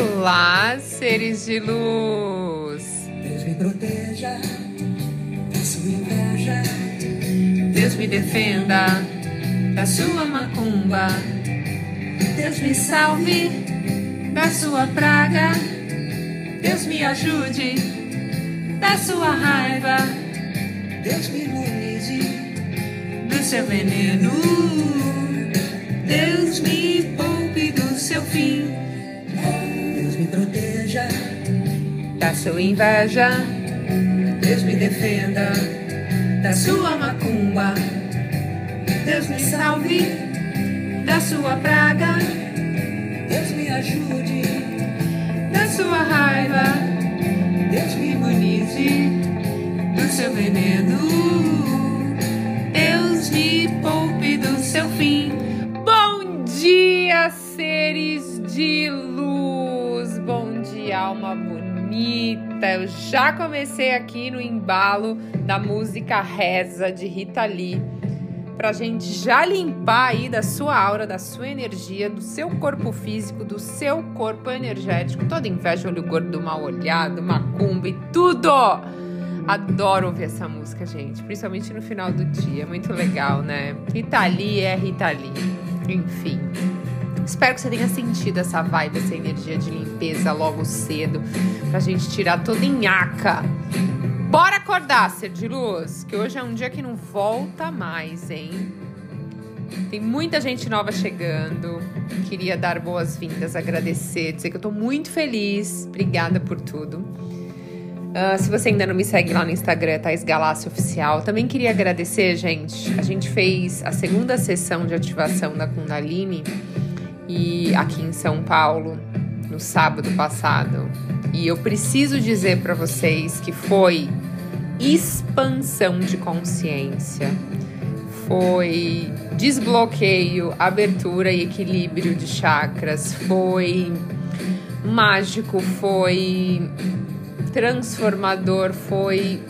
Olá, seres de luz. Deus me proteja da sua inveja. Deus me defenda da sua macumba. Deus me salve da sua praga. Deus me ajude da sua raiva. Deus me imunize do seu veneno. Deus me sua inveja. Deus me defenda da sua macumba. Deus me salve da sua praga. Deus me ajude da sua raiva. Deus me imunize Eu já comecei aqui no embalo da música Reza de Rita Lee pra gente já limpar aí da sua aura, da sua energia, do seu corpo físico, do seu corpo energético, toda inveja, olho gordo, mal olhado, macumba e tudo. Adoro ouvir essa música, gente, principalmente no final do dia, muito legal, né? Rita Lee é Rita Lee. Enfim. Espero que você tenha sentido essa vibe, essa energia de limpeza logo cedo, pra gente tirar toda nhaca Bora acordar, ser de luz, que hoje é um dia que não volta mais, hein? Tem muita gente nova chegando. Queria dar boas-vindas, agradecer, dizer que eu tô muito feliz. Obrigada por tudo. Uh, se você ainda não me segue lá no Instagram, Thais Galácio Oficial. Também queria agradecer, gente. A gente fez a segunda sessão de ativação da Kundalini e aqui em São Paulo no sábado passado. E eu preciso dizer para vocês que foi expansão de consciência, foi desbloqueio, abertura e equilíbrio de chakras, foi mágico, foi transformador, foi.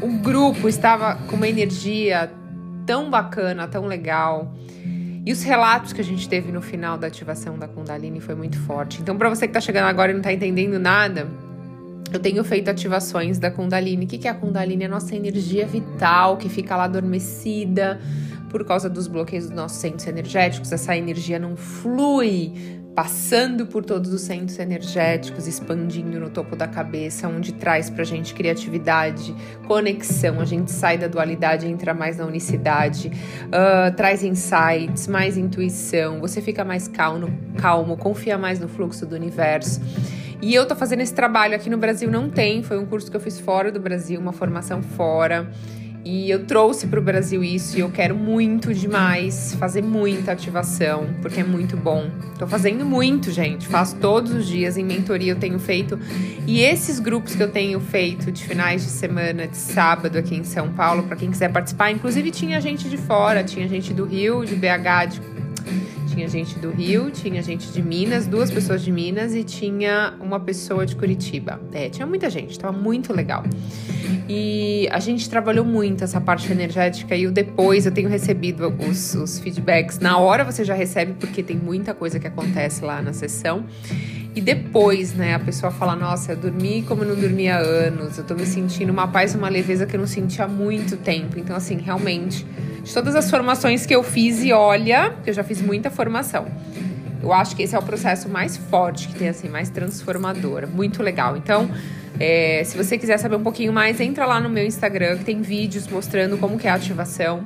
O grupo estava com uma energia tão bacana, tão legal. E os relatos que a gente teve no final da ativação da Kundalini foi muito forte. Então, para você que está chegando agora e não está entendendo nada, eu tenho feito ativações da Kundalini. O que é a Kundalini? É a nossa energia vital que fica lá adormecida por causa dos bloqueios dos nossos centros energéticos. Essa energia não flui passando por todos os centros energéticos, expandindo no topo da cabeça, onde traz pra gente criatividade, conexão, a gente sai da dualidade, entra mais na unicidade, uh, traz insights, mais intuição, você fica mais calmo, calmo, confia mais no fluxo do universo. E eu tô fazendo esse trabalho aqui no Brasil, não tem, foi um curso que eu fiz fora do Brasil, uma formação fora. E eu trouxe para o Brasil isso e eu quero muito demais fazer muita ativação, porque é muito bom. Tô fazendo muito, gente. Faço todos os dias em mentoria eu tenho feito. E esses grupos que eu tenho feito de finais de semana, de sábado aqui em São Paulo, para quem quiser participar, inclusive tinha gente de fora, tinha gente do Rio, de BH, de tinha gente do Rio, tinha gente de Minas, duas pessoas de Minas e tinha uma pessoa de Curitiba. É, tinha muita gente, tava muito legal. E a gente trabalhou muito essa parte energética e o depois eu tenho recebido os, os feedbacks. Na hora você já recebe, porque tem muita coisa que acontece lá na sessão. E depois, né, a pessoa fala: Nossa, eu dormi como eu não dormia há anos, eu tô me sentindo uma paz uma leveza que eu não sentia há muito tempo. Então, assim, realmente de todas as formações que eu fiz e olha, eu já fiz muita formação. Eu acho que esse é o processo mais forte que tem, assim, mais transformador. Muito legal. Então, é, se você quiser saber um pouquinho mais, entra lá no meu Instagram, que tem vídeos mostrando como que é a ativação.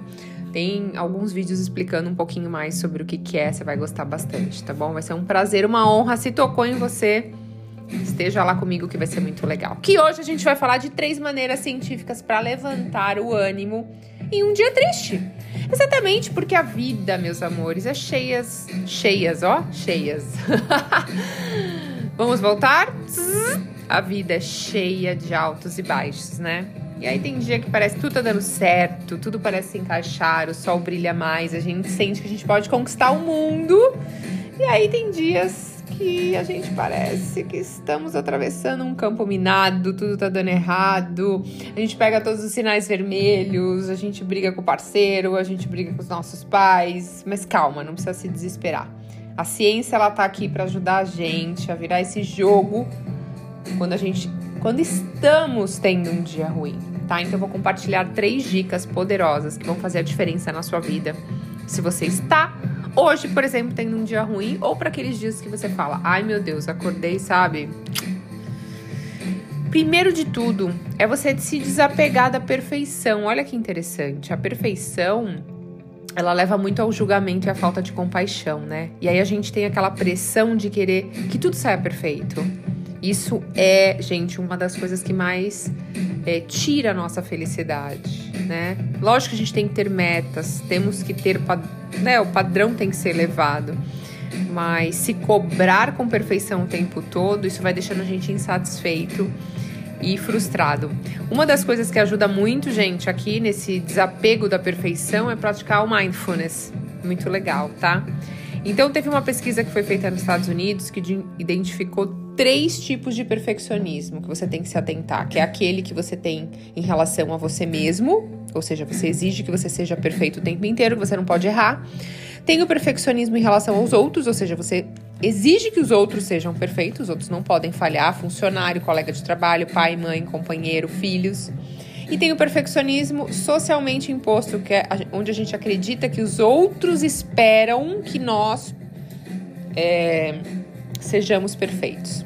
Tem alguns vídeos explicando um pouquinho mais sobre o que, que é, você vai gostar bastante, tá bom? Vai ser um prazer, uma honra. Se tocou em você, esteja lá comigo que vai ser muito legal. Que hoje a gente vai falar de três maneiras científicas para levantar o ânimo em um dia triste. Exatamente porque a vida, meus amores, é cheias, cheias, ó, cheias. Vamos voltar? A vida é cheia de altos e baixos, né? E aí tem dia que parece tudo tá dando certo, tudo parece se encaixar, o sol brilha mais, a gente sente que a gente pode conquistar o mundo. E aí tem dias que a gente parece que estamos atravessando um campo minado, tudo tá dando errado, a gente pega todos os sinais vermelhos, a gente briga com o parceiro, a gente briga com os nossos pais, mas calma, não precisa se desesperar. A ciência ela tá aqui para ajudar a gente a virar esse jogo quando a gente quando estamos tendo um dia ruim, tá? Então eu vou compartilhar três dicas poderosas que vão fazer a diferença na sua vida. Se você está hoje, por exemplo, tendo um dia ruim ou para aqueles dias que você fala: "Ai, meu Deus, acordei, sabe? Primeiro de tudo, é você se desapegar da perfeição. Olha que interessante. A perfeição, ela leva muito ao julgamento e à falta de compaixão, né? E aí a gente tem aquela pressão de querer que tudo saia perfeito. Isso é, gente, uma das coisas que mais é, tira a nossa felicidade, né? Lógico que a gente tem que ter metas, temos que ter, né? O padrão tem que ser elevado. Mas se cobrar com perfeição o tempo todo, isso vai deixando a gente insatisfeito e frustrado. Uma das coisas que ajuda muito, gente, aqui nesse desapego da perfeição é praticar o mindfulness. Muito legal, tá? Então, teve uma pesquisa que foi feita nos Estados Unidos que identificou três tipos de perfeccionismo que você tem que se atentar, que é aquele que você tem em relação a você mesmo, ou seja, você exige que você seja perfeito o tempo inteiro, que você não pode errar. Tem o perfeccionismo em relação aos outros, ou seja, você exige que os outros sejam perfeitos, os outros não podem falhar, funcionário, colega de trabalho, pai, mãe, companheiro, filhos. E tem o perfeccionismo socialmente imposto, que é onde a gente acredita que os outros esperam que nós é, sejamos perfeitos.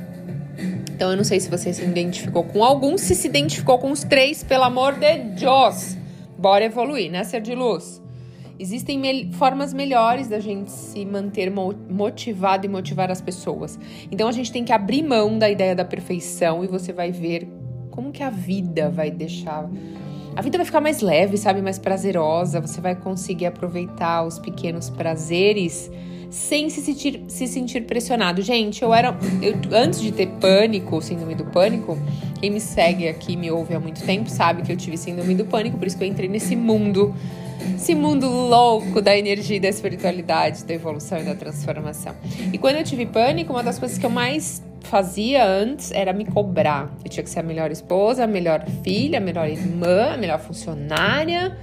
Então eu não sei se você se identificou com algum, se se identificou com os três, pelo amor de Deus. Bora evoluir, né, ser de luz? Existem me formas melhores da gente se manter motivado e motivar as pessoas. Então a gente tem que abrir mão da ideia da perfeição e você vai ver como que a vida vai deixar. A vida vai ficar mais leve, sabe? Mais prazerosa. Você vai conseguir aproveitar os pequenos prazeres sem se sentir, se sentir pressionado. Gente, eu era. Eu, antes de ter pânico, síndrome do pânico, quem me segue aqui, me ouve há muito tempo, sabe que eu tive síndrome do pânico, por isso que eu entrei nesse mundo esse mundo louco da energia e da espiritualidade, da evolução e da transformação. E quando eu tive pânico, uma das coisas que eu mais fazia antes era me cobrar. Eu tinha que ser a melhor esposa, a melhor filha, a melhor irmã, a melhor funcionária.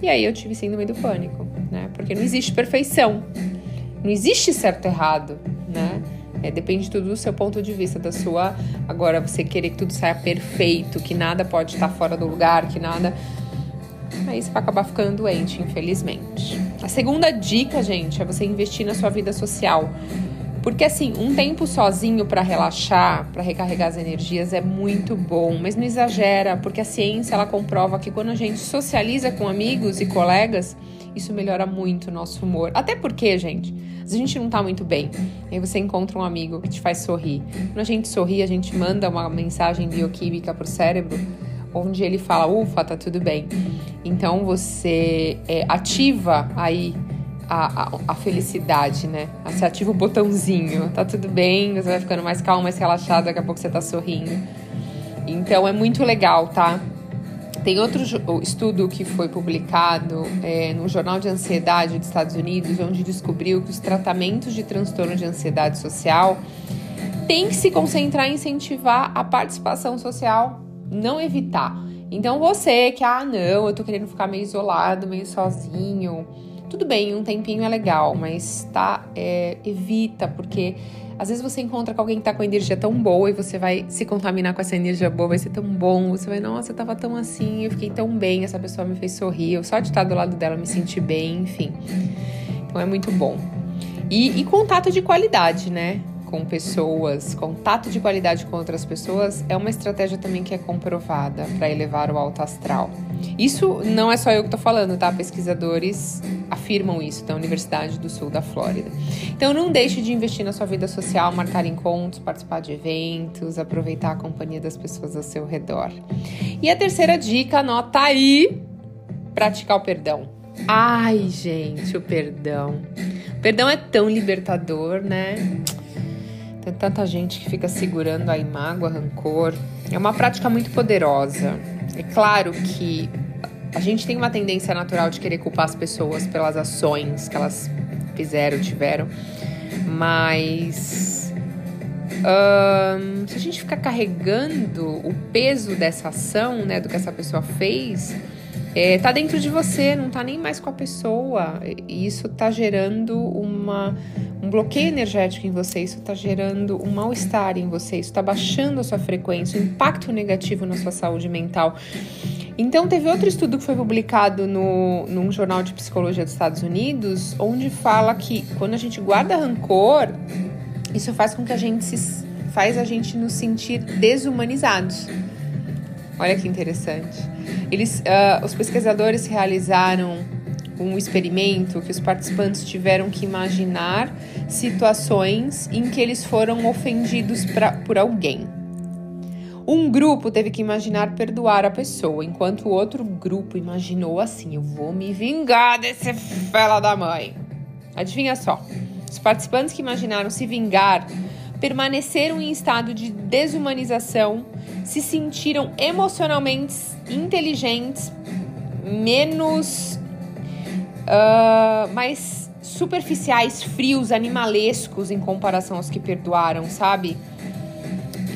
E aí eu tive síndrome do pânico, né? Porque não existe perfeição. Não existe certo e errado, né? É, depende tudo do seu ponto de vista, da sua. Agora, você querer que tudo saia perfeito, que nada pode estar fora do lugar, que nada aí você vai acabar ficando doente, infelizmente. A segunda dica, gente, é você investir na sua vida social. Porque assim, um tempo sozinho para relaxar, para recarregar as energias é muito bom, mas não exagera, porque a ciência ela comprova que quando a gente socializa com amigos e colegas, isso melhora muito o nosso humor. Até porque, gente, a gente não tá muito bem, aí você encontra um amigo que te faz sorrir. Quando a gente sorri, a gente manda uma mensagem bioquímica pro cérebro onde ele fala, ufa, tá tudo bem. Então você é, ativa aí a, a, a, felicidade, né? Você ativa o botãozinho, tá tudo bem, você vai ficando mais calmo, mais relaxado, daqui a pouco você tá sorrindo. Então é muito legal, tá? Tem outro estudo que foi publicado é, no Jornal de Ansiedade dos Estados Unidos, onde descobriu que os tratamentos de transtorno de ansiedade social têm que se concentrar em incentivar a participação social não evitar. Então você que, ah, não, eu tô querendo ficar meio isolado, meio sozinho. Tudo bem, um tempinho é legal, mas tá, é, evita, porque às vezes você encontra com alguém que tá com energia tão boa e você vai se contaminar com essa energia boa, vai ser tão bom. Você vai, nossa, eu tava tão assim, eu fiquei tão bem, essa pessoa me fez sorrir, eu só de estar do lado dela me senti bem, enfim. Então é muito bom. E, e contato de qualidade, né? Com pessoas, contato de qualidade com outras pessoas, é uma estratégia também que é comprovada para elevar o alto astral. Isso não é só eu que estou falando, tá? Pesquisadores afirmam isso da Universidade do Sul da Flórida. Então não deixe de investir na sua vida social, marcar encontros, participar de eventos, aproveitar a companhia das pessoas ao seu redor. E a terceira dica, anota aí, praticar o perdão. Ai, gente, o perdão. O perdão é tão libertador, né? Tem tanta gente que fica segurando aí mágoa, rancor. É uma prática muito poderosa. É claro que a gente tem uma tendência natural de querer culpar as pessoas pelas ações que elas fizeram, tiveram, mas um, se a gente ficar carregando o peso dessa ação, né, do que essa pessoa fez, é, tá dentro de você, não tá nem mais com a pessoa. E isso tá gerando uma, um bloqueio energético em você, isso está gerando um mal-estar em você, isso está baixando a sua frequência, um impacto negativo na sua saúde mental. Então, teve outro estudo que foi publicado no, num jornal de psicologia dos Estados Unidos, onde fala que quando a gente guarda rancor, isso faz com que a gente se, faz a gente nos sentir desumanizados. Olha que interessante. Eles, uh, os pesquisadores realizaram um experimento que os participantes tiveram que imaginar situações em que eles foram ofendidos pra, por alguém. Um grupo teve que imaginar perdoar a pessoa, enquanto o outro grupo imaginou assim: eu vou me vingar desse fela da mãe. Adivinha só? Os participantes que imaginaram se vingar permaneceram em estado de desumanização, se sentiram emocionalmente inteligentes, menos. Uh, mais superficiais, frios, animalescos em comparação aos que perdoaram, sabe?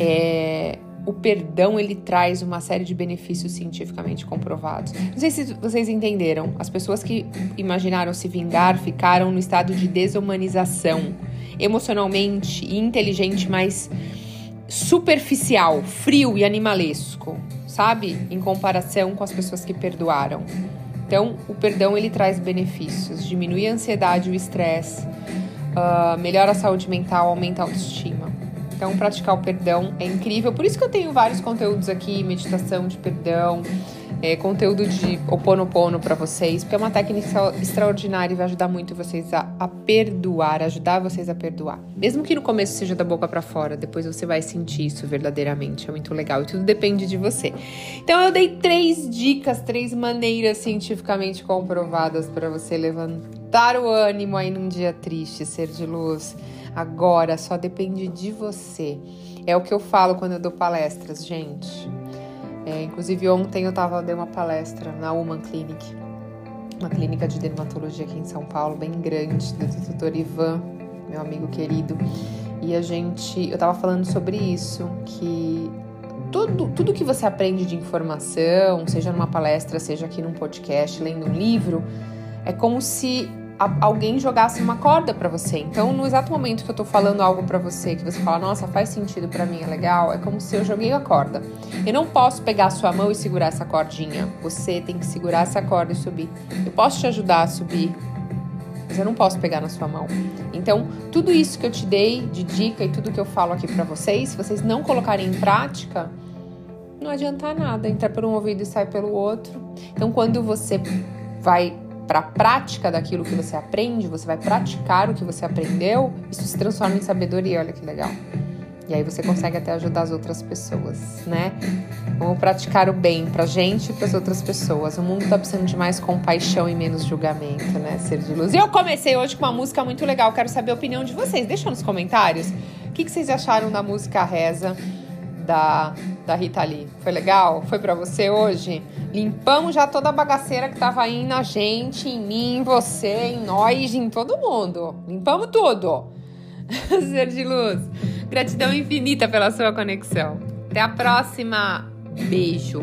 É, o perdão ele traz uma série de benefícios cientificamente comprovados. Não sei se vocês entenderam. As pessoas que imaginaram se vingar ficaram no estado de desumanização, emocionalmente e inteligente, mas superficial, frio e animalesco, sabe? Em comparação com as pessoas que perdoaram. Então, o perdão ele traz benefícios, diminui a ansiedade o estresse, uh, melhora a saúde mental, aumenta a autoestima. Então, praticar o perdão é incrível. Por isso que eu tenho vários conteúdos aqui, meditação de perdão, é, conteúdo de oponopono para vocês, porque é uma técnica extraordinária e vai ajudar muito vocês a, a, perdoar, ajudar vocês a perdoar. Mesmo que no começo seja da boca para fora, depois você vai sentir isso verdadeiramente. É muito legal e tudo depende de você. Então, eu dei três dicas, três maneiras cientificamente comprovadas para você levantar o ânimo aí num dia triste, ser de luz agora, só depende de você. É o que eu falo quando eu dou palestras, gente. É, inclusive ontem eu tava dei uma palestra na Human Clinic, uma clínica de dermatologia aqui em São Paulo, bem grande, do doutor Ivan, meu amigo querido. E a gente, eu tava falando sobre isso, que tudo, tudo que você aprende de informação, seja numa palestra, seja aqui num podcast, lendo um livro, é como se alguém jogasse uma corda para você. Então, no exato momento que eu tô falando algo para você, que você fala, nossa, faz sentido para mim, é legal, é como se eu joguei a corda. Eu não posso pegar a sua mão e segurar essa cordinha. Você tem que segurar essa corda e subir. Eu posso te ajudar a subir, mas eu não posso pegar na sua mão. Então, tudo isso que eu te dei de dica e tudo que eu falo aqui para vocês, se vocês não colocarem em prática, não adianta nada, entrar por um ouvido e sai pelo outro. Então, quando você vai para a prática daquilo que você aprende, você vai praticar o que você aprendeu, isso se transforma em sabedoria, olha que legal. E aí você consegue até ajudar as outras pessoas, né? Vamos praticar o bem pra gente e pras outras pessoas. O mundo tá precisando de mais compaixão e menos julgamento, né? Ser de luz. E eu comecei hoje com uma música muito legal, quero saber a opinião de vocês. Deixa nos comentários o que, que vocês acharam da música Reza da, da Rita Lee. Foi legal? Foi para você hoje? Limpamos já toda a bagaceira que tava aí na gente, em mim, em você, em nós, em todo mundo. Limpamos tudo. Ser de luz. Gratidão infinita pela sua conexão. Até a próxima. Beijo.